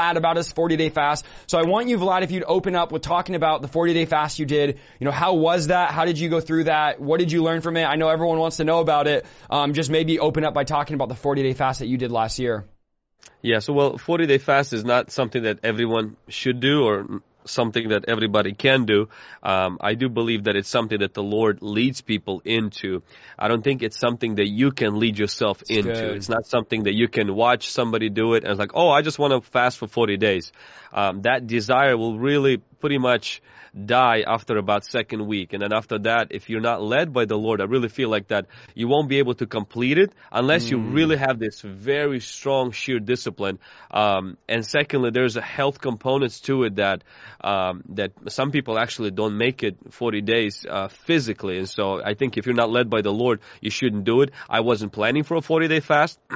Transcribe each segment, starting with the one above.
Vlad about his 40 day fast. So I want you, Vlad, if you'd open up with talking about the 40 day fast you did. You know, how was that? How did you go through that? What did you learn from it? I know everyone wants to know about it. Um, just maybe open up by talking about the 40 day fast that you did last year. Yeah, so well, 40 day fast is not something that everyone should do or something that everybody can do. Um, I do believe that it's something that the Lord leads people into. I don't think it's something that you can lead yourself It's into. good. It's not something that you can watch somebody do it and it's like, oh, I just want to fast for 40 days. Um, that desire will really pretty much die after about second week. And then after that, if you're not led by the Lord, I really feel like that you won't be able to complete it unless you really have this very strong sheer discipline. Um, and secondly, there's a health components to it that, um, that some people actually don't make it 40 days, uh, physically. And so I think if you're not led by the Lord, you shouldn't do it. I wasn't planning for a 40 day fast.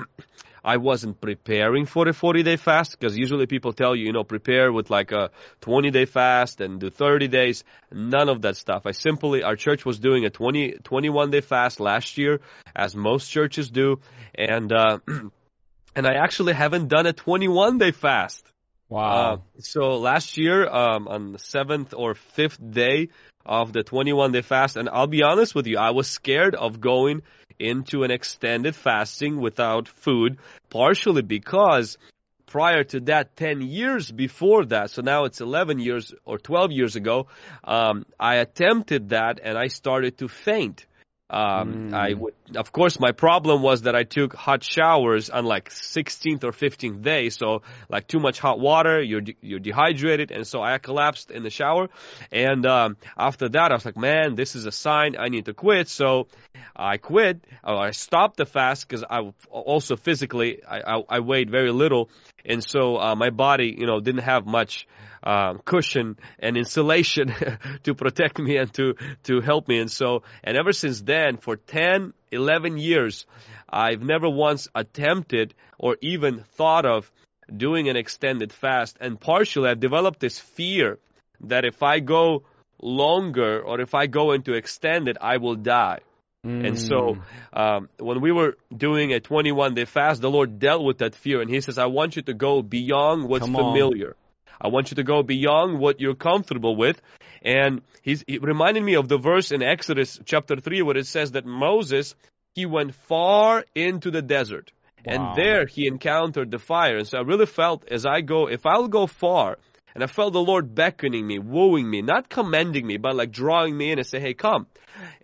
I wasn't preparing for a 40 day fast because usually people tell you, you know, prepare with like a 20 day fast and do 30 days. None of that stuff. I simply, our church was doing a 20, 21 day fast last year as most churches do. And, uh, and I actually haven't done a 21 day fast. Uh, so last year, um, on the seventh or fifth day of the 21 day fast, and I'll be honest with you, I was scared of going into an extended fasting without food, partially because prior to that, 10 years before that, so now it's 11 years or 12 years ago, um, I attempted that and I started to faint. Um, I would, of course, my problem was that I took hot showers on like 16th or 15th day. So like too much hot water, you're, de- you're dehydrated. And so I collapsed in the shower. And, um, after that, I was like, man, this is a sign I need to quit. So I quit. Or I stopped the fast because I also physically, I, I, I weighed very little. And so, uh, my body, you know, didn't have much, um, cushion and insulation to protect me and to, to help me. And so, and ever since then, for 10, 11 years, I've never once attempted or even thought of doing an extended fast. And partially, I've developed this fear that if I go longer or if I go into extended, I will die. And so, um, when we were doing a 21 day fast, the Lord dealt with that fear and He says, I want you to go beyond what's familiar. I want you to go beyond what you're comfortable with. And he's, he reminded me of the verse in Exodus chapter 3 where it says that Moses, he went far into the desert. Wow. And there he encountered the fire. And so I really felt as I go, if I'll go far, and I felt the Lord beckoning me, wooing me, not commending me, but like drawing me in and say, hey, come.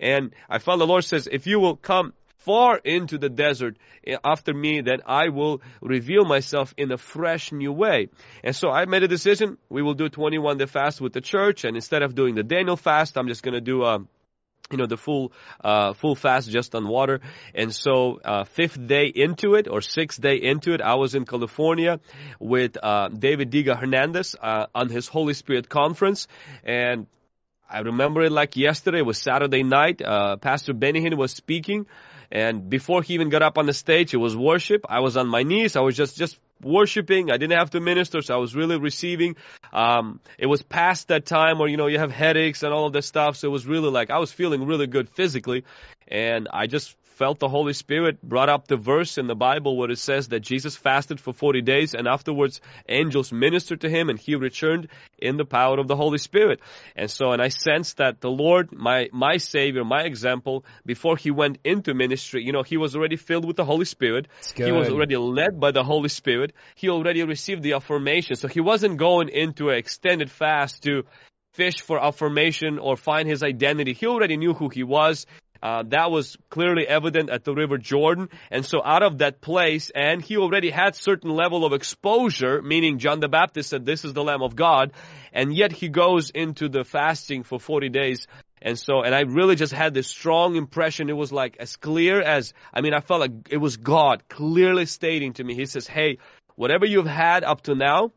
And I felt the Lord says, if you will come far into the desert after me, then I will reveal myself in a fresh new way. And so I made a decision. We will do 21 day fast with the church. And instead of doing the Daniel fast, I'm just going to do, um, you know, the full, uh, full fast just on water. And so, uh, fifth day into it or sixth day into it, I was in California with, uh, David Diga Hernandez, uh, on his Holy Spirit conference. And I remember it like yesterday. It was Saturday night. Uh, Pastor Benny Hinn was speaking. And before he even got up on the stage, it was worship. I was on my knees. I was just, just worshiping. I didn't have to minister, so I was really receiving. Um, it was past that time where, you know, you have headaches and all of this stuff. So it was really like, I was feeling really good physically. And I just felt the Holy Spirit brought up the verse in the Bible where it says that Jesus fasted for 40 days and afterwards angels ministered to him and he returned in the power of the Holy Spirit. And so, and I sensed that the Lord, my, my Savior, my example, before he went into ministry, you know, he was already filled with the Holy Spirit. He was already led by the Holy Spirit. He already received the affirmation. So he wasn't going into an extended fast to fish for affirmation or find his identity. He already knew who he was. Uh, that was clearly evident at the River Jordan. And so out of that place, and he already had certain level of exposure, meaning John the Baptist said, this is the Lamb of God. And yet he goes into the fasting for 40 days. And so, and I really just had this strong impression. It was like as clear as, I mean, I felt like it was God clearly stating to me, he says, hey, whatever you've had up to now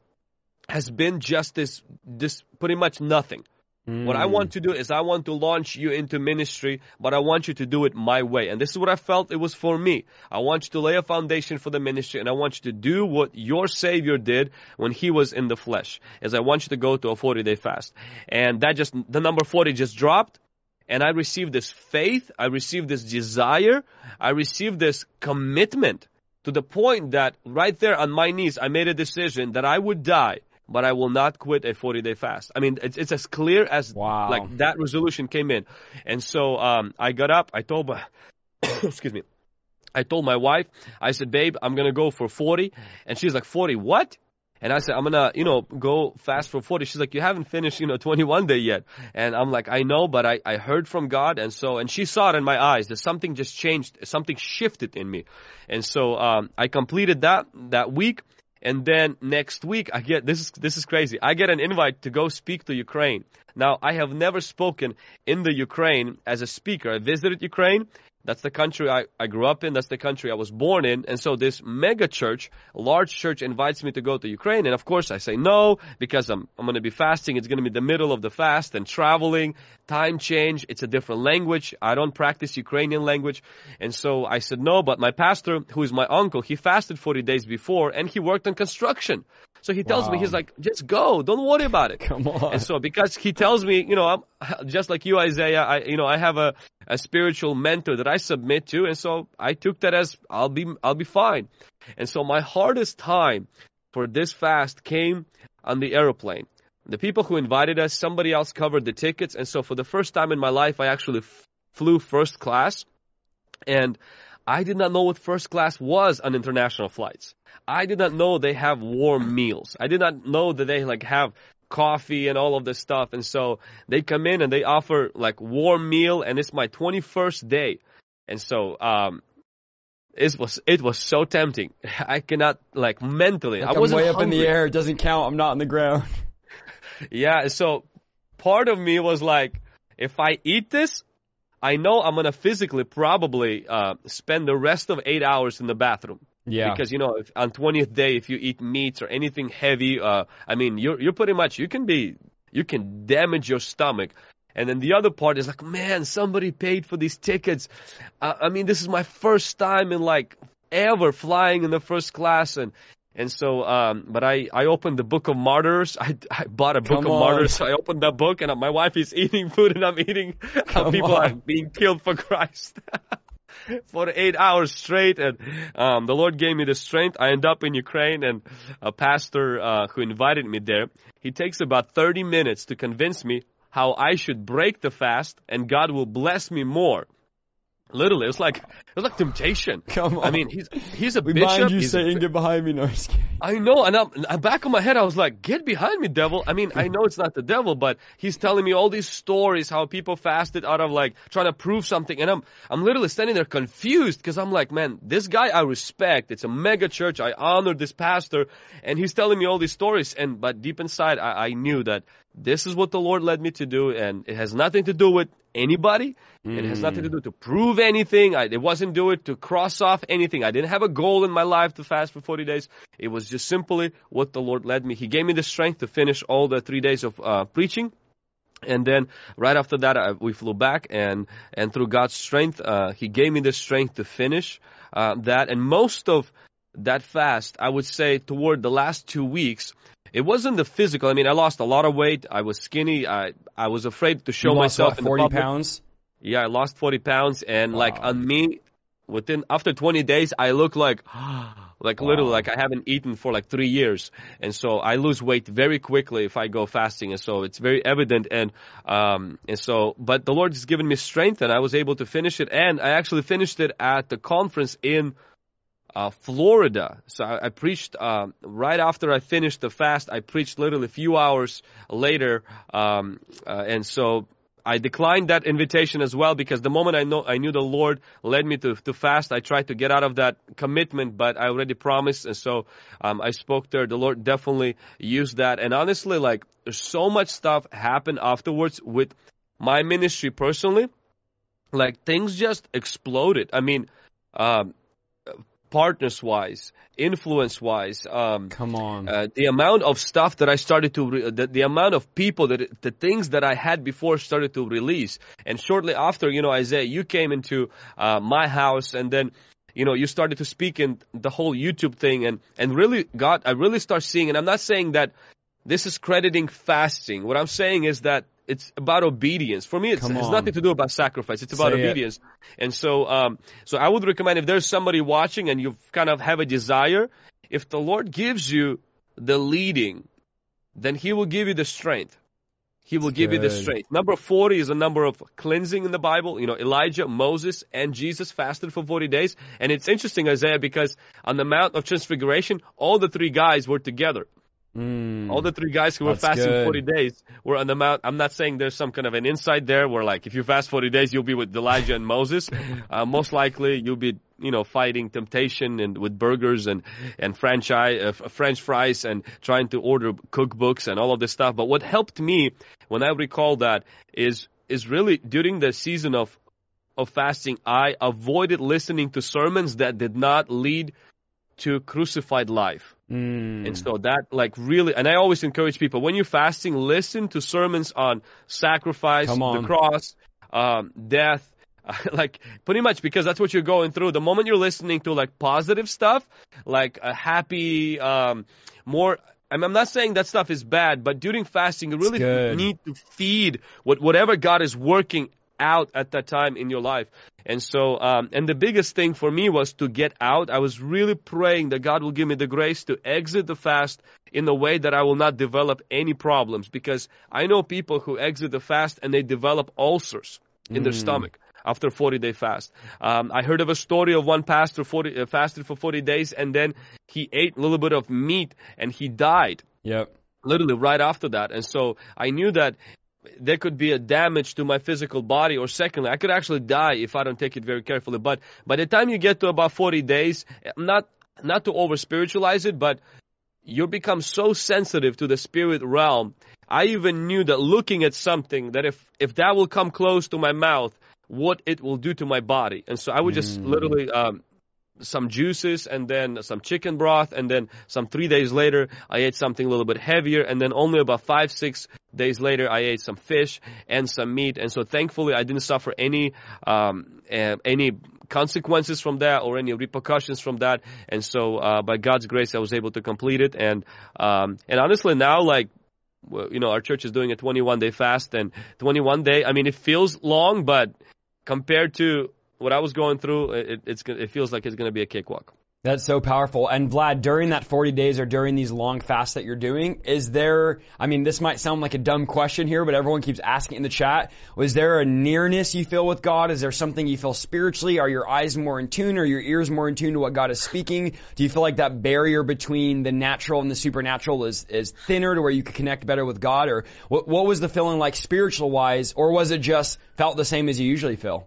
has been just this, this pretty much nothing. What I want mm. to do is I want to launch you into ministry, but I want you to do it my way. And this is what I felt it was for me. I want you to lay a foundation for the ministry and I want you to do what your Savior did when He was in the flesh. Is I want you to go to a 40 day fast. And that just, the number 40 just dropped. And I received this faith. I received this desire. I received this commitment to the point that right there on my knees, I made a decision that I would die, but I will not quit a 40 day fast. I mean, it's, it's as clear as Wow. like that resolution came in. And so, um, I got up, I told my, excuse me, I told my wife, I said, babe, I'm going to go for 40. And she's like, 40, what? And I said, I'm gonna, you know, go fast for 40. She's like, you haven't finished, you know, 21 day yet. And I'm like, I know, but I, I heard from God. And so, and she saw it in my eyes that something just changed, something shifted in me. And so, um, I completed that, that week. And then next week, I get, this is, this is crazy. I get an invite to go speak to Ukraine. Now, I have never spoken in the Ukraine as a speaker. I visited Ukraine. That's the country I, I grew up in. That's the country I was born in. And so this mega church, large church invites me to go to Ukraine. And of course I say no because I'm, I'm going to be fasting. It's going to be the middle of the fast and traveling, time change. It's a different language. I don't practice Ukrainian language. And so I said no, but my pastor, who is my uncle, he fasted 40 days before and he worked on construction. So he tells me, he's like, just go. Don't worry about it. Come on. And so because he tells me, you know, I'm just like you, Isaiah, I, you know, I have a, a spiritual mentor that I submit to. And so I took that as I'll be, I'll be fine. And so my hardest time for this fast came on the aeroplane. The people who invited us, somebody else covered the tickets. And so for the first time in my life, I actually f- flew first class. And I did not know what first class was on international flights. I did not know they have warm meals. I did not know that they like have coffee and all of this stuff. And so they come in and they offer like warm meal and it's my 21st day. And so, um, it was, it was so tempting. I cannot like mentally, Like I wasn't way up in the air. It doesn't count. I'm not on the ground. Yeah, so part of me was like, if I eat this, I know I'm gonna physically probably uh, spend the rest of eight hours in the bathroom. Yeah. Because you know, if, on twentieth day, if you eat meats or anything heavy, uh, I mean, you're you're pretty much you can be you can damage your stomach. And then the other part is like, man, somebody paid for these tickets. Uh, I mean, this is my first time in like ever flying in the first class, and and so, um, but I, I opened the Book of Martyrs. I, I bought a Book Come of on. Martyrs. So I opened that book, and my wife is eating food, and I'm eating how Come people are on. being killed for Christ. for eight hours straight, and um, the Lord gave me the strength. I end up in Ukraine, and a pastor uh, who invited me there, he takes about 30 minutes to convince me how I should break the fast, and God will bless me more. Literally, it was like it was like temptation. Come on. I mean, he's he's a we bishop. mind you, he's a Get behind me. Kidding. I know, and I'm, I'm back of my head, I was like, "Get behind me, devil!" I mean, I know it's not the devil, but he's telling me all these stories how people fasted out of like trying to prove something, and I'm I'm literally standing there confused because I'm like, "Man, this guy I respect. It's a mega church. I honor this pastor, and he's telling me all these stories." And but deep inside, I, I knew that this is what the Lord led me to do, and it has nothing to do with anybody. It has nothing to do to prove anything. I, it wasn't do it to cross off anything. I didn't have a goal in my life to fast for 40 days. It was just simply what the Lord led me. He gave me the strength to finish all the three days of uh, preaching. And then right after that, I, we flew back, and and through God's strength, uh, He gave me the strength to finish uh, that. And most of that fast, I would say, toward the last two weeks, it wasn't the physical. I mean, I lost a lot of weight. I was skinny. I I was afraid to show You lost, myself what, in the 40 pounds. Yeah, I lost 40 pounds and like on me within after 20 days I look like like literally like I haven't eaten for like 3 years. And so I lose weight very quickly if I go fasting and so it's very evident and um and so but the Lord has given me strength and I was able to finish it and I actually finished it at the conference in uh, Florida. So I, I preached um, right after I finished the fast. I preached literally a few hours later, um, uh, and so I declined that invitation as well because the moment I know I knew the Lord led me to to fast, I tried to get out of that commitment, but I already promised, and so um, I spoke there. The Lord definitely used that, and honestly, like so much stuff happened afterwards with my ministry personally. Like things just exploded. I mean. Um, partners wise, influence wise, um, Come on. uh, the amount of stuff that I started to, re- the, the amount of people that, the things that I had before started to release. And shortly after, you know, Isaiah, you came into uh, my house and then, you know, you started to speak in the whole YouTube thing and, and really God, I really start seeing, and I'm not saying that this is crediting fasting. What I'm saying is that it's about obedience. For me, it's, on. nothing to do about sacrifice. It's about Say it. obedience. And so, um, so I would recommend if there's somebody watching and you kind of have a desire, if the Lord gives you the leading, then He will give you the strength. He will That's give you the strength. Number 40 is a number of cleansing in the Bible. You know, Elijah, Moses, and Jesus fasted for 40 days. And it's interesting, Isaiah, because on the Mount of Transfiguration, all the three guys were together. Mm. All the three guys who were fasting good. 40 days were on the mount. I'm not saying there's some kind of an insight there where like if you fast 40 days, you'll be with Elijah and Moses. Uh, most likely you'll be, you know, fighting temptation and with burgers and, and franchise, uh, French fries and trying to order cookbooks and all of this stuff. But what helped me when I recall that is, is really during the season of, of fasting, I avoided listening to sermons that did not lead to crucified life. Mm. And so that like really, and I always encourage people when you're fasting, listen to sermons on sacrifice, on. the cross, um, death, like pretty much because that's what you're going through. The moment you're listening to like positive stuff, like a happy, um, more. I'm I'm not saying that stuff is bad, but during fasting, you really need to feed what whatever God is working out at that time in your life. And so, um, and the biggest thing for me was to get out. I was really praying that God will give me the grace to exit the fast in a way that I will not develop any problems because I know people who exit the fast and they develop ulcers in their Mm. stomach after 40 day fast. Um, I heard of a story of one pastor 40, uh, fasted for 40 days and then he ate a little bit of meat and he died Yep. literally right after that. And so I knew that there could be a damage to my physical body, or secondly, I could actually die if I don't take it very carefully. But by the time you get to about 40 days, not not to over spiritualize it, but you become so sensitive to the spirit realm. I even knew that looking at something that if if that will come close to my mouth, what it will do to my body. And so I would just Mm. literally um, some juices and then some chicken broth and then some three days later I ate something a little bit heavier and then only about five six days later I ate some fish and some meat. And so thankfully I didn't suffer any um, uh, any consequences from that or any repercussions from that. And so uh, by God's grace I was able to complete it. And um, and honestly now like you know our church is doing a 21 day fast and 21 day I mean it feels long but compared to what I was going through, it, it's it feels like it's going to be a cakewalk. That's so powerful. And Vlad, during that 40 days or during these long fasts that you're doing, is there, I mean, this might sound like a dumb question here, but everyone keeps asking in the chat. Was there a nearness you feel with God? Is there something you feel spiritually? Are your eyes more in tune? Are your ears more in tune to what God is speaking? Do you feel like that barrier between the natural and the supernatural is, is thinner to where you could connect better with God? Or what, what was the feeling like spiritual wise? Or was it just felt the same as you usually feel?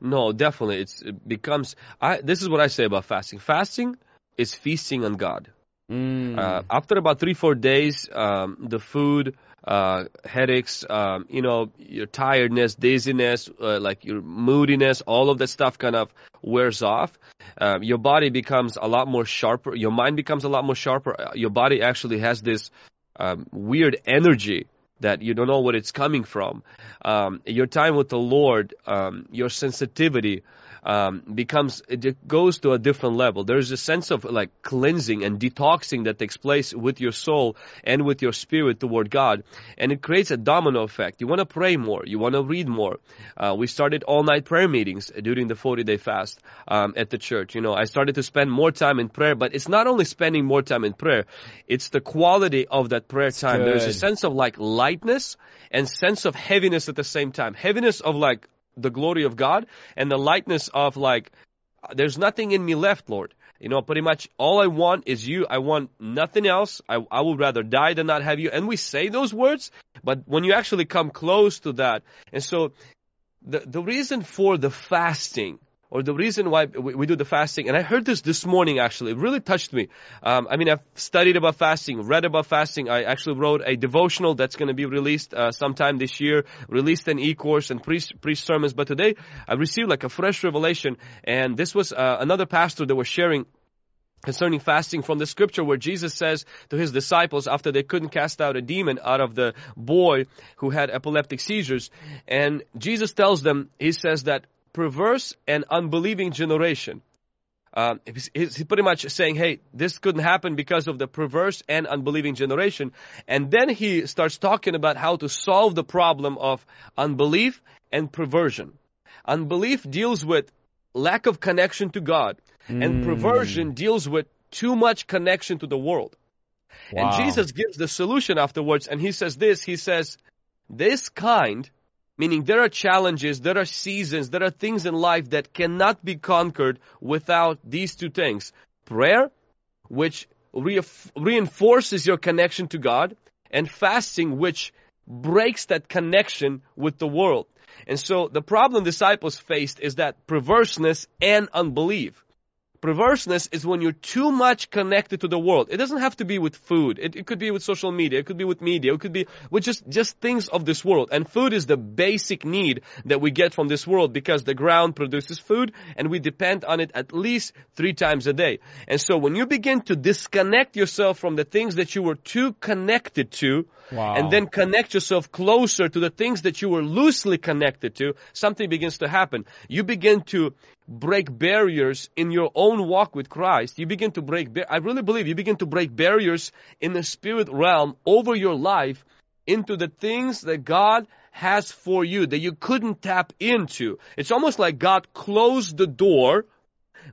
No, definitely, it's it becomes. I this is what I say about fasting. Fasting is feasting on God. Mm. Uh, after about three four days, um, the food, uh, headaches, um, you know, your tiredness, dizziness, uh, like your moodiness, all of that stuff kind of wears off. Um, your body becomes a lot more sharper. Your mind becomes a lot more sharper. Uh, Your body actually has this um, weird energy that you don't know where it's coming from. Um, your time with the Lord, um, your sensitivity um, becomes it goes to a different level. There's a sense of like cleansing and detoxing that takes place with your soul and with your spirit toward God, and it creates a domino effect. You want to pray more, you want to read more. Uh, we started all night prayer meetings during the 40 day fast um, at the church. You know, I started to spend more time in prayer, but it's not only spending more time in prayer; it's the quality of that prayer time. There's a sense of like lightness and sense of heaviness at the same time. Heaviness of like the glory of God and the lightness of like, there's nothing in me left, Lord. You know, pretty much all I want is you. I want nothing else. I, I would rather die than not have you. And we say those words, but when you actually come close to that, and so the, the reason for the fasting, or the reason why we, do the fasting, and I heard this this morning actually, it really touched me. Um, I mean, I've studied about fasting, read about fasting. I actually wrote a devotional that's going to be released uh, sometime this year, released an e-course and pre pre sermons. But today, I received like a fresh revelation, and this was uh, another pastor that was sharing concerning fasting from the scripture where Jesus says to his disciples after they couldn't cast out a demon out of the boy who had epileptic seizures and Jesus tells them he says that perverse and unbelieving generation um, he's, he's pretty much saying, hey, this couldn't happen because of the perverse and unbelieving generation. And then he starts talking about how to solve the problem of unbelief and perversion. Unbelief deals with lack of connection to God, mm. and perversion deals with too much connection to the world. Wow. And Jesus gives the solution afterwards, and he says this, he says, this kind, meaning there are challenges, there are seasons, there are things in life that cannot be conquered without these two things. Prayer, which re- reinforces your connection to God, and fasting, which breaks that connection with the world. And so the problem disciples faced is that perverseness and unbelief. Perverseness is when you're too much connected to the world. It doesn't have to be with food. It, it, could be with social media. It could be with media. It could be with just, just things of this world. And food is the basic need that we get from this world because the ground produces food and we depend on it at least three times a day. And so when you begin to disconnect yourself from the things that you were too connected to, Wow. and then connect yourself closer to the things that you were loosely connected to, something begins to happen. You begin to break barriers in your own walk with Christ. You begin to break, I really believe you begin to break barriers in the spirit realm over your life into the things that God has for you that you couldn't tap into. It's almost like God closed the door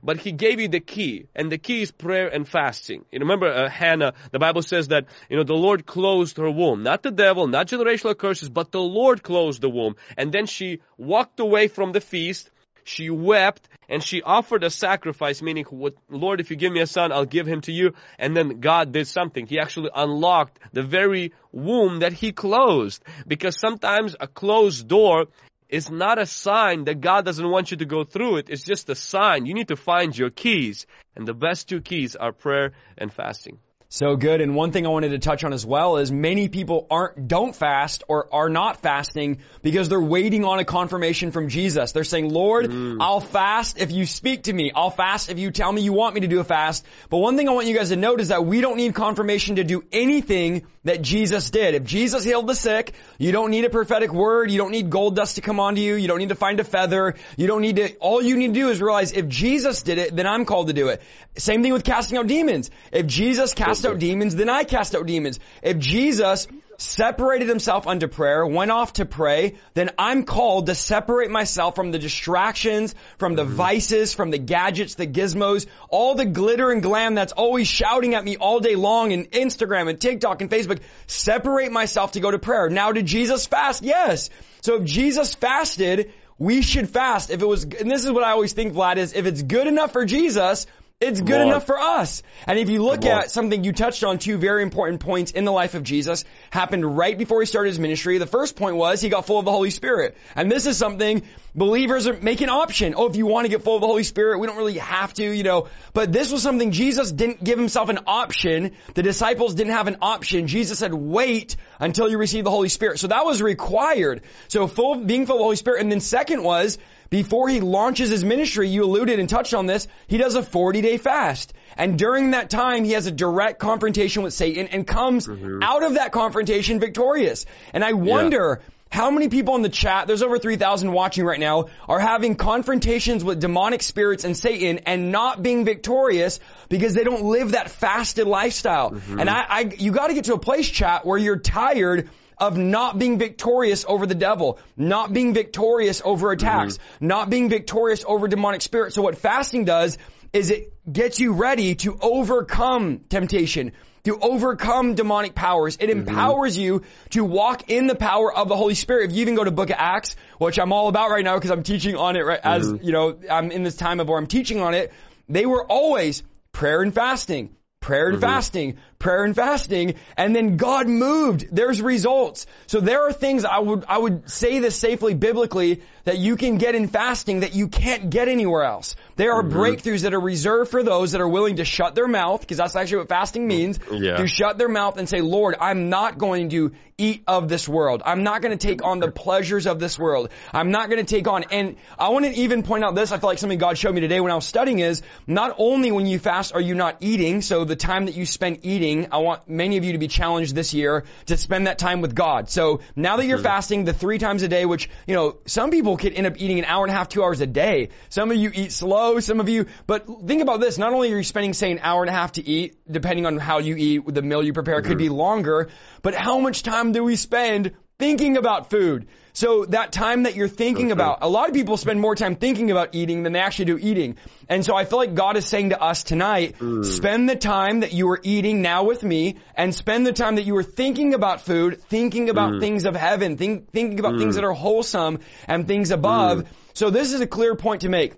but he gave you the key, and the key is prayer and fasting. You remember uh, Hannah, the Bible says that, you know, the Lord closed her womb. Not the devil, not generational curses, but the Lord closed the womb. And then she walked away from the feast, she wept, and she offered a sacrifice, meaning, Lord, if you give me a son, I'll give him to you. And then God did something. He actually unlocked the very womb that he closed. Because sometimes a closed door is not a sign that God doesn't want you to go through it. It's just a sign. You need to find your keys. And the best two keys are prayer and fasting. So good. And one thing I wanted to touch on as well is many people aren't, don't fast or are not fasting because they're waiting on a confirmation from Jesus. They're saying, Lord, mm. I'll fast if you speak to me. I'll fast if you tell me you want me to do a fast. But one thing I want you guys to note is that we don't need confirmation to do anything that Jesus did. If Jesus healed the sick, you don't need a prophetic word. You don't need gold dust to come onto you. You don't need to find a feather. You don't need to, all you need to do is realize if Jesus did it, then I'm called to do it. Same thing with casting out demons. If Jesus cast out demons, then I cast out demons. If Jesus separated himself unto prayer, went off to pray, then I'm called to separate myself from the distractions, from the mm-hmm. vices, from the gadgets, the gizmos, all the glitter and glam that's always shouting at me all day long in Instagram and TikTok and Facebook. Separate myself to go to prayer. Now did Jesus fast? Yes. So if Jesus fasted, we should fast. If it was, and this is what I always think, Vlad, is if it's good enough for Jesus, it's good enough for us. And if you look at something you touched on two very important points in the life of Jesus happened right before he started his ministry. The first point was he got full of the Holy Spirit. And this is something believers are make an option. Oh, if you want to get full of the Holy Spirit, we don't really have to, you know. But this was something Jesus didn't give himself an option. The disciples didn't have an option. Jesus said, wait until you receive the Holy Spirit. So that was required. So full, being full of the Holy Spirit. And then second was, before he launches his ministry, you alluded and touched on this, he does a 40 day fast. And during that time, he has a direct confrontation with Satan and comes mm-hmm. out of that confrontation victorious. And I wonder, yeah. How many people in the chat, there's over 3,000 watching right now, are having confrontations with demonic spirits and Satan and not being victorious because they don't live that fasted lifestyle. Mm-hmm. And I, I, you gotta get to a place, chat, where you're tired of not being victorious over the devil, not being victorious over attacks, mm-hmm. not being victorious over demonic spirits. So what fasting does is it gets you ready to overcome temptation, to overcome demonic powers. It mm-hmm. empowers you to walk in the power of the Holy Spirit. If you even go to Book of Acts, which I'm all about right now because I'm teaching on it right mm-hmm. as, you know, I'm in this time of where I'm teaching on it, they were always prayer and fasting prayer and mm-hmm. fasting, prayer and fasting, and then God moved. There's results. So there are things I would, I would say this safely biblically that you can get in fasting that you can't get anywhere else. There are mm-hmm. breakthroughs that are reserved for those that are willing to shut their mouth, because that's actually what fasting means. Yeah. To shut their mouth and say, Lord, I'm not going to eat of this world. I'm not going to take on the pleasures of this world. I'm not going to take on, and I want to even point out this, I feel like something God showed me today when I was studying is, not only when you fast are you not eating, so the time that you spend eating, I want many of you to be challenged this year to spend that time with God. So now that you're fasting the three times a day, which, you know, some people could end up eating an hour and a half, two hours a day. Some of you eat slow know, some of you, but think about this. Not only are you spending, say, an hour and a half to eat, depending on how you eat, the meal you prepare could be mm-hmm. longer, but how much time do we spend thinking about food? So that time that you're thinking about, a lot of people spend more time thinking about eating than they actually do eating. And so I feel like God is saying to us tonight, mm. spend the time that you are eating now with me and spend the time that you are thinking about food, thinking about mm. things of heaven, think, thinking about things mm. that are wholesome and things above. So this is a clear point to make.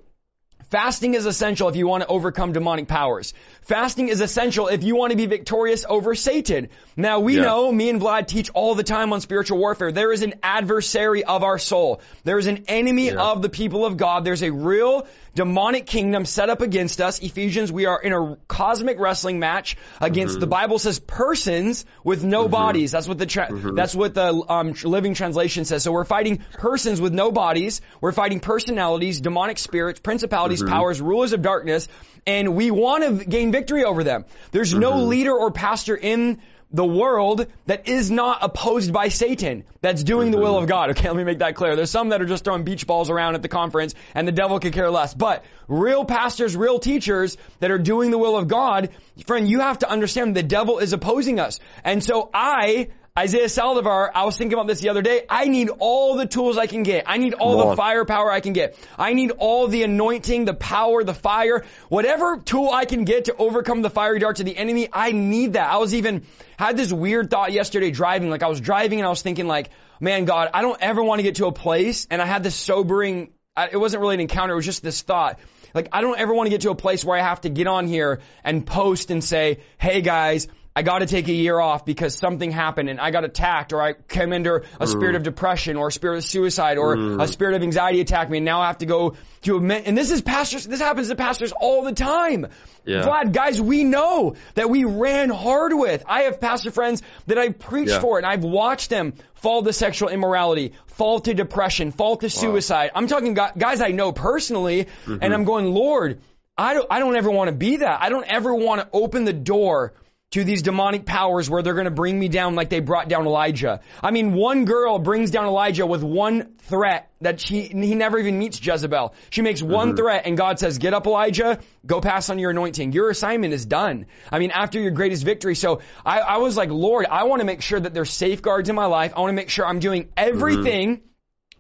Fasting is essential if you want to overcome demonic powers. Fasting is essential if you want to be victorious over Satan. Now we Yeah. know, me and Vlad teach all the time on spiritual warfare. There is an adversary of our soul. There is an enemy Yeah. of the people of God. There's a real demonic kingdom set up against us. Ephesians, we are in a cosmic wrestling match against Mm-hmm. the Bible says persons with no bodies. That's what the tra- Mm-hmm. that's what the um, Living Translation says. So we're fighting persons with no bodies. We're fighting personalities, demonic spirits, principalities, Mm-hmm. powers, rulers of darkness, and we want to gain victory over them. There's no Mm-hmm. leader or pastor in the world that is not opposed by Satan, that's doing the will of God. Okay, let me make that clear. There's some that are just throwing beach balls around at the conference and the devil could care less. But real pastors, real teachers that are doing the will of God, friend, you have to understand the devil is opposing us. And so I, Isaiah Saldivar, I was thinking about this the other day. I need all the tools I can get. I need all Come the on. firepower I can get. I need all the anointing, the power, the fire, whatever tool I can get to overcome the fiery darts of the enemy. I need that. I was even, had this weird thought yesterday driving, like I was driving and I was thinking like, man, God, I don't ever want to get to a place and I had this sobering, it wasn't really an encounter, it was just this thought. Like, I don't ever want to get to a place where I have to get on here and post and say, hey guys, I got to take a year off because something happened and I got attacked or I came under a mm. spirit of depression or a spirit of suicide or mm. a spirit of anxiety attacked me and now I have to go to a men- and this is pastors this happens to pastors all the time. Yeah. Vlad, guys, we know that we ran hard with. I have pastor friends that I preached Yeah. for and I've watched them fall to sexual immorality, fall to depression, fall to suicide. I'm talking guys I know personally and mm-hmm. I'm going, Lord, I don't, I don't ever want to be that. I don't ever want to open the door to these demonic powers where they're going to bring me down like they brought down Elijah. I mean, one girl brings down Elijah with one threat that she, he never even meets Jezebel. She makes one mm-hmm. threat and God says, get up Elijah, go pass on your anointing. Your assignment is done. I mean, after your greatest victory. So I, I was like, Lord, I want to make sure that there's safeguards in my life. I want to make sure I'm doing mm-hmm. everything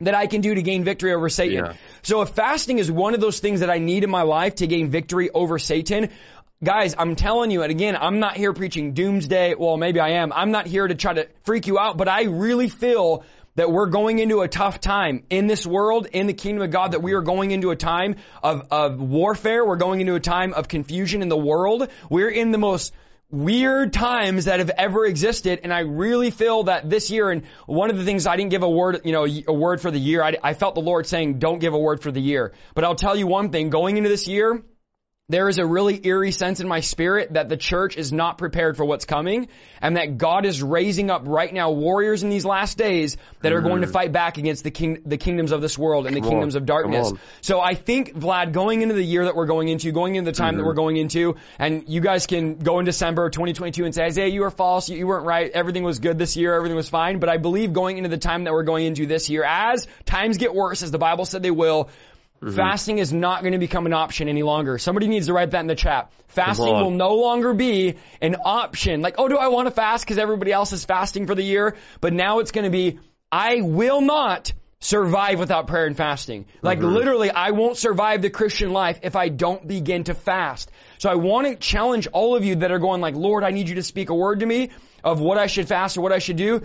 that I can do to gain victory over Satan. Yeah. So if fasting is one of those things that I need in my life to gain victory over Satan, guys, I'm telling you, and again, I'm not here preaching doomsday. Well, maybe I am. I'm not here to try to freak you out, but I really feel that we're going into a tough time in this world, in the kingdom of God, that we are going into a time of, of warfare. We're going into a time of confusion in the world. We're in the most weird times that have ever existed. And I really feel that this year, and one of the things I didn't give a word, you know, a word for the year. I, I felt the Lord saying, don't give a word for the year. But I'll tell you one thing, going into this year, there is a really eerie sense in my spirit that the church is not prepared for what's coming and that God is raising up right now warriors in these last days that are going to mm. fight back against the king, the kingdoms of this world and the Come kingdoms on. of darkness. So I think, Vlad, going into the year that we're going into, going into the time that mm-hmm. we're going into, and you guys can go in December 2022 and say, Isaiah, you were false, you, you weren't right, everything was good this year, everything was fine. But I believe going into the time that we're going into this year, as times get worse, as the Bible said they will, Mm-hmm. Fasting is not going to become an option any longer. Somebody needs to write that in the chat. Fasting will no longer be an option. Like, oh, do I want to fast because everybody else is fasting for the year? But now it's going to be, I will not survive without prayer and fasting. Like mm-hmm. literally, I won't survive the Christian life if I don't begin to fast. So I want to challenge all of you that are going like, Lord, I need you to speak a word to me of what I should fast or what I should do.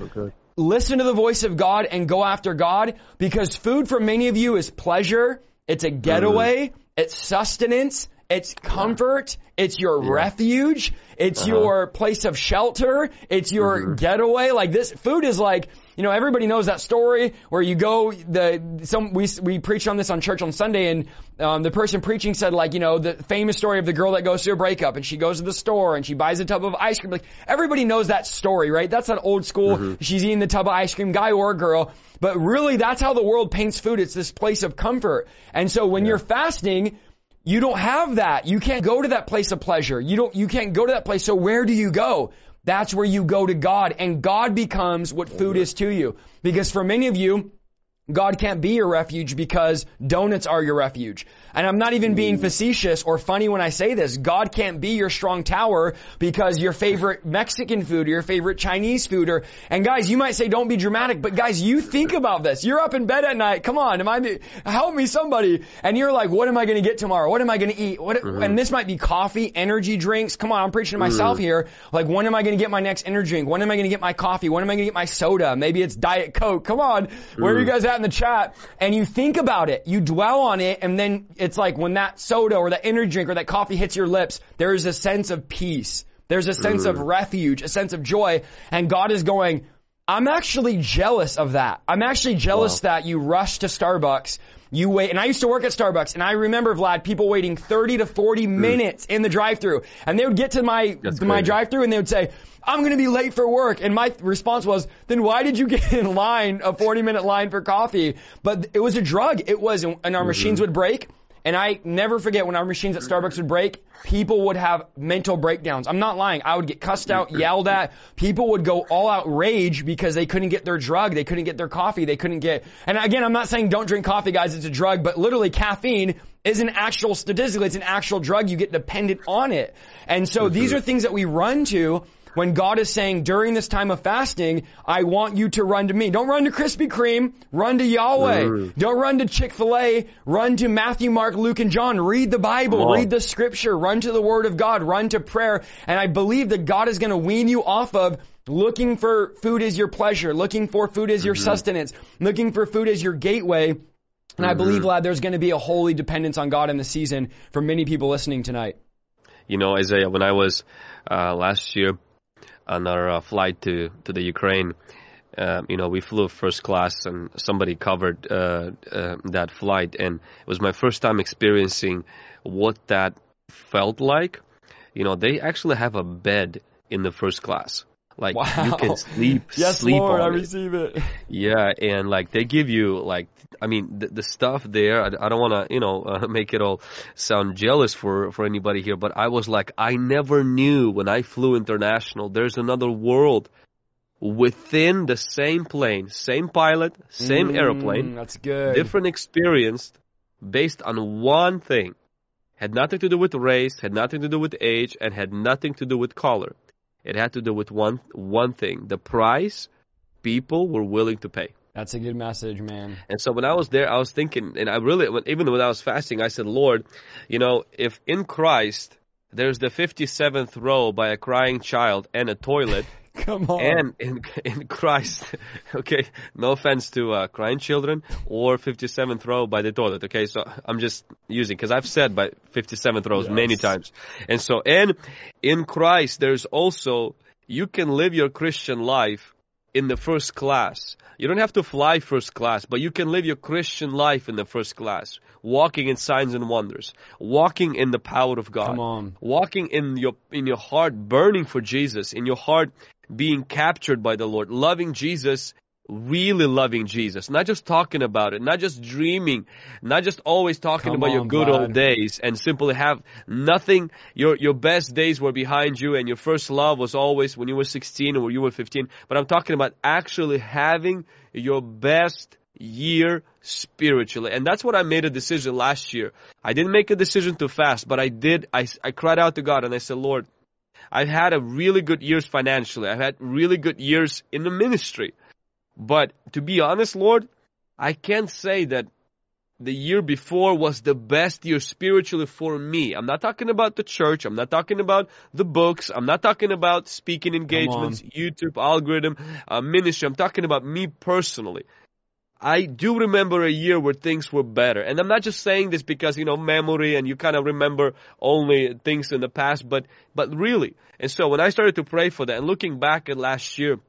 Listen to the voice of God and go after God because food for many of you is pleasure. It's a getaway. Mm. It's sustenance. It's comfort. It's your refuge. It's uh-huh. your place of shelter. It's your mm-hmm. getaway. Like this food is like, you know, everybody knows that story where you go, the, some, we, we preached on this on church on Sunday and, um, the person preaching said like, you know, the famous story of the girl that goes through a breakup and she goes to the store and she buys a tub of ice cream. Like everybody knows that story, right? That's that old school, she's eating the tub of ice cream, guy or girl. But really that's how the world paints food. It's this place of comfort. And so when you're fasting, you don't have that. You can't go to that place of pleasure. You don't, you can't go to that place. So where do you go? That's where you go to God and God becomes what food is to you. Because for many of you, God can't be your refuge because donuts are your refuge. And I'm not even being facetious or funny when I say this. God can't be your strong tower because your favorite Mexican food or your favorite Chinese food or, and guys, you might say don't be dramatic, but guys, you think about this. You're up in bed at night. Come on, am I, help me somebody. And you're like, what am I going to get tomorrow? What am I going to eat? What, mm-hmm. and this might be coffee, energy drinks. Come on, I'm preaching to myself mm-hmm. here. Like, when am I going to get my next energy drink? When am I going to get my coffee? When am I going to get my soda? Maybe it's Diet Coke. Come on. Where are you mm. guys at in the chat? And you think about it. You dwell on it and then it's like when that soda or that energy drink or that coffee hits your lips, there is a sense of peace. There's a sense mm. of refuge, a sense of joy. And God is going, I'm actually jealous of that. I'm actually jealous wow. that you rush to Starbucks. You wait, and I used to work at Starbucks, and I remember Vlad people waiting 30 to 40 mm. minutes in the drive-through, and they would get to my my drive-through, and they would say, "I'm going to be late for work," and my response was, "Then why did you get in line a 40 minute line for coffee?" But it was a drug. It was, and our mm-hmm. machines would break. And I never forget when our machines at Starbucks would break, people would have mental breakdowns. I'm not lying. I would get cussed out, mm-hmm. yelled at. People would go all out rage because they couldn't get their drug. They couldn't get their coffee. They couldn't get, and again, I'm not saying don't drink coffee, guys. It's a drug, but literally caffeine is an actual, statistically, it's an actual drug. You get dependent on it. And so mm-hmm. these are things that we run to when God is saying during this time of fasting, I want you to run to me. Don't run to Krispy Kreme. Run to Yahweh. Mm. Don't run to Chick-fil-A. Run to Matthew, Mark, Luke, and John. Read the Bible. Read the scripture. Run to the Word of God. Run to prayer. And I believe that God is going to wean you off of looking for food as your pleasure, looking for food as your mm-hmm. sustenance, looking for food as your gateway. And mm-hmm. I believe, Vlad, there's going to be a holy dependence on God in the season for many people listening tonight. You know, Isaiah, when I was uh, last year on our uh, flight to to the Ukraine. Uh, you know, we flew first class, and somebody covered uh, uh, that flight, and it was my first time experiencing what that felt like. You know, they actually have a bed in the first class. Like wow. you can sleep, yes, sleep Lord, on I receive it. Yeah, and like they give you like, I mean, the, the stuff there. I, I don't want to, you know, uh, make it all sound jealous for for anybody here, but I was like, I never knew when I flew international. There's another world within the same plane, same pilot, same mm, airplane. That's good. Different experience based on one thing. Had nothing to do with race, had nothing to do with age, and had nothing to do with color. It had to do with one one thing: the price people were willing to pay. That's a good message, man. And so when I was there, I was thinking, and I really, even when I was fasting, I said, Lord, you know, if in Christ there's the 57th row by a crying child and a toilet, Come on. And in in Christ, okay, no offense to uh, crying children or 57th row by the toilet, okay? So I'm just using, because I've said by 57th rows yes. many times. And so, and in Christ, there's also, you can live your Christian life in the first class. You don't have to fly first class, but you can live your Christian life in the first class, walking in signs and wonders, walking in the power of God, walking in your in your heart burning for Jesus, in your heart being captured by the Lord, loving Jesus, really loving Jesus, not just talking about it, not just dreaming, not just always talking Come about on, your good old days and simply have nothing. Your, your best days were behind you and your first love was always when you were 16 or you were 15. But I'm talking about actually having your best year spiritually. And that's what I made a decision last year. I didn't make a decision to fast, but I did. I, I cried out to God and I said, Lord, I've had a really good years financially. I've had really good years in the ministry. But to be honest, Lord, I can't say that the year before was the best year spiritually for me. I'm not talking about the church. I'm not talking about the books. I'm not talking about speaking engagements, YouTube algorithm, uh, ministry. I'm talking about me personally. I do remember a year where things were better. And I'm not just saying this because, you know, memory and you kind of remember only things in the past, but, but really. And so when I started to pray for that and looking back at last year,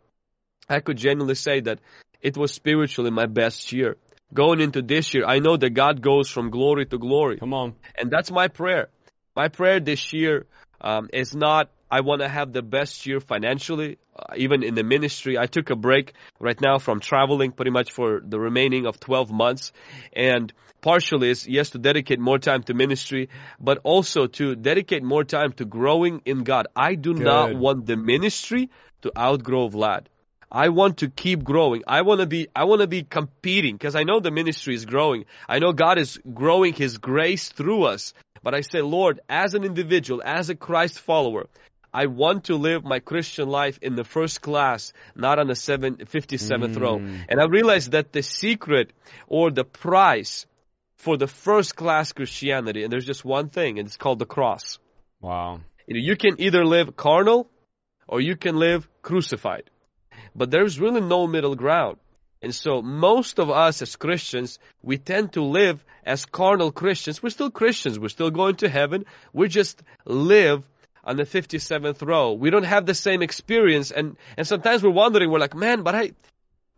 I could genuinely say that it was spiritually my best year. Going into this year, I know that God goes from glory to glory. Come on. And that's my prayer. My prayer this year um, is not I want to have the best year financially, uh, even in the ministry. I took a break right now from traveling pretty much for the remaining of 12 months. And partially is, yes, to dedicate more time to ministry, but also to dedicate more time to growing in God. I do Good. not want the ministry to outgrow Vlad. I want to keep growing. I want to be, I want to be competing because I know the ministry is growing. I know God is growing His grace through us. But I say, Lord, as an individual, as a Christ follower, I want to live my Christian life in the first class, not on the seven, 57th mm. row. And I realized that the secret or the price for the first class Christianity, and there's just one thing, and it's called the cross. Wow. You know, you can either live carnal or you can live crucified. But there's really no middle ground. And so most of us as Christians, we tend to live as carnal Christians. We're still Christians. We're still going to heaven. We just live on the 57th row. We don't have the same experience. And, and sometimes we're wondering, we're like, man, but I,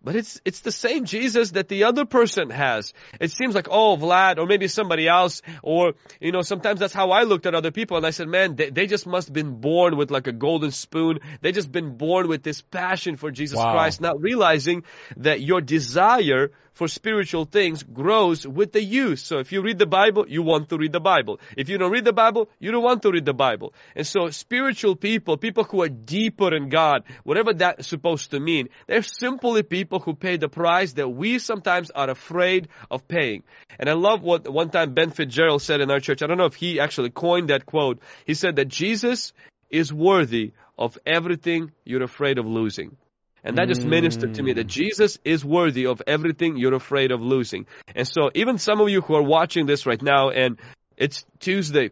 but it's it's the same Jesus that the other person has. It seems like oh Vlad or maybe somebody else or you know sometimes that's how I looked at other people and I said man they, they just must have been born with like a golden spoon. They just been born with this passion for Jesus wow. Christ, not realizing that your desire for spiritual things grows with the use. So if you read the Bible, you want to read the Bible. If you don't read the Bible, you don't want to read the Bible. And so spiritual people, people who are deeper in God, whatever that's supposed to mean, they're simply people who pay the price that we sometimes are afraid of paying. And I love what one time Ben Fitzgerald said in our church. I don't know if he actually coined that quote. He said that Jesus is worthy of everything you're afraid of losing. And that just ministered to me that Jesus is worthy of everything you're afraid of losing. And so even some of you who are watching this right now and it's Tuesday,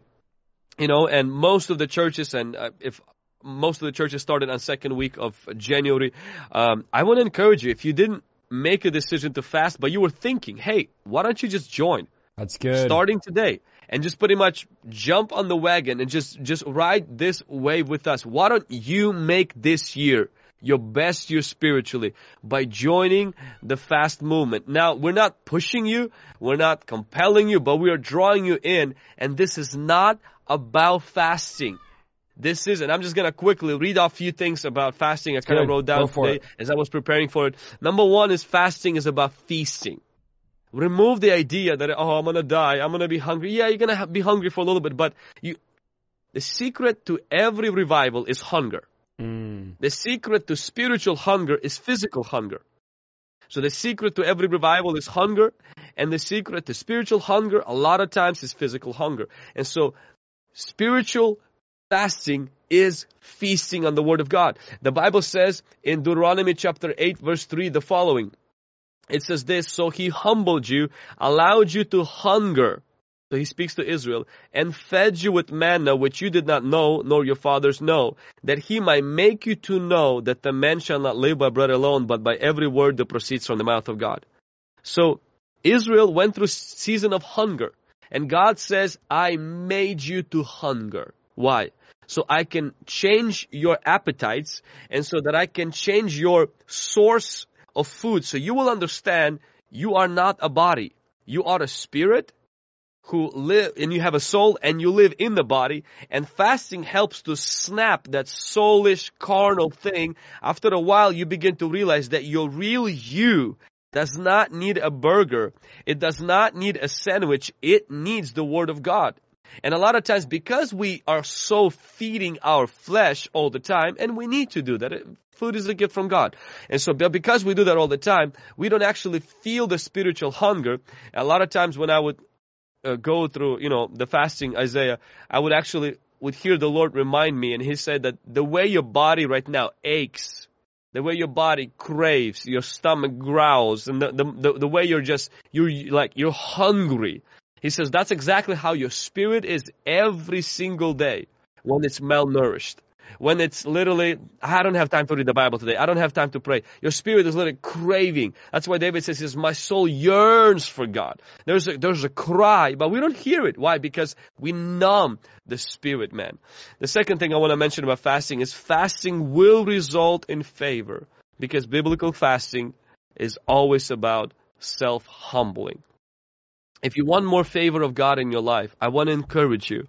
you know, and most of the churches and uh, if most of the churches started on second week of January, um, I want to encourage you if you didn't make a decision to fast, but you were thinking, hey, why don't you just join? That's good. Starting today and just pretty much jump on the wagon and just just ride this wave with us. Why don't you make this year your best year spiritually by joining the fast movement. Now, we're not pushing you, we're not compelling you, but we are drawing you in, and this is not about fasting. This is, and I'm just gonna quickly read off a few things about fasting I kind of wrote down today it. as I was preparing for it. Number one is fasting is about feasting. Remove the idea that, oh, I'm gonna die, I'm gonna be hungry. Yeah, you're gonna be hungry for a little bit, but you, the secret to every revival is hunger. Mm. The secret to spiritual hunger is physical hunger. So the secret to every revival is hunger, and the secret to spiritual hunger a lot of times is physical hunger. And so spiritual fasting is feasting on the Word of God. The Bible says in Deuteronomy chapter 8 verse 3 the following. It says this, so he humbled you, allowed you to hunger so he speaks to Israel, and fed you with manna which you did not know, nor your fathers know, that he might make you to know that the man shall not live by bread alone, but by every word that proceeds from the mouth of God. So Israel went through season of hunger, and God says, I made you to hunger. Why? So I can change your appetites, and so that I can change your source of food. So you will understand you are not a body. You are a spirit who live and you have a soul and you live in the body and fasting helps to snap that soulish carnal thing after a while you begin to realize that your real you does not need a burger it does not need a sandwich it needs the word of god and a lot of times because we are so feeding our flesh all the time and we need to do that food is a gift from god and so because we do that all the time we don't actually feel the spiritual hunger a lot of times when i would uh, go through, you know, the fasting Isaiah, I would actually would hear the Lord remind me, and He said that the way your body right now aches, the way your body craves, your stomach growls, and the the the, the way you're just you're like you're hungry. He says that's exactly how your spirit is every single day when it's malnourished when it's literally, I don't have time to read the Bible today. I don't have time to pray. Your spirit is literally craving. That's why David says, my soul yearns for God. There's a, there's a cry, but we don't hear it. Why? Because we numb the spirit, man. The second thing I want to mention about fasting is fasting will result in favor because biblical fasting is always about self-humbling. If you want more favor of God in your life, I want to encourage you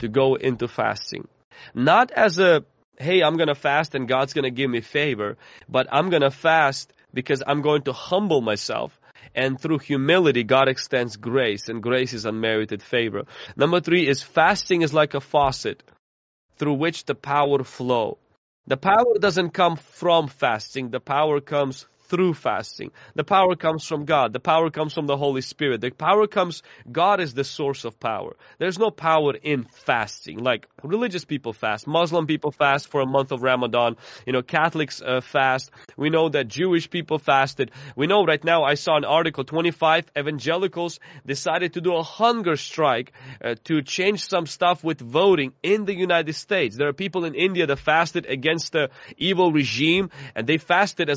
to go into fasting. Not as a, hey, I'm going to fast and God's going to give me favor, but I'm going to fast because I'm going to humble myself. And through humility, God extends grace, and grace is unmerited favor. Number three is fasting is like a faucet through which the power flow. The power doesn't come from fasting. The power comes through fasting. The power comes from God. The power comes from the Holy Spirit. The power comes, God is the source of power. There's no power in fasting. Like religious people fast, Muslim people fast for a month of Ramadan, you know, Catholics uh, fast. We know that Jewish people fasted. We know right now, I saw an article, 25 evangelicals decided to do a hunger strike uh, to change some stuff with voting in the United States. There are people in India that fasted against the evil regime and they fasted as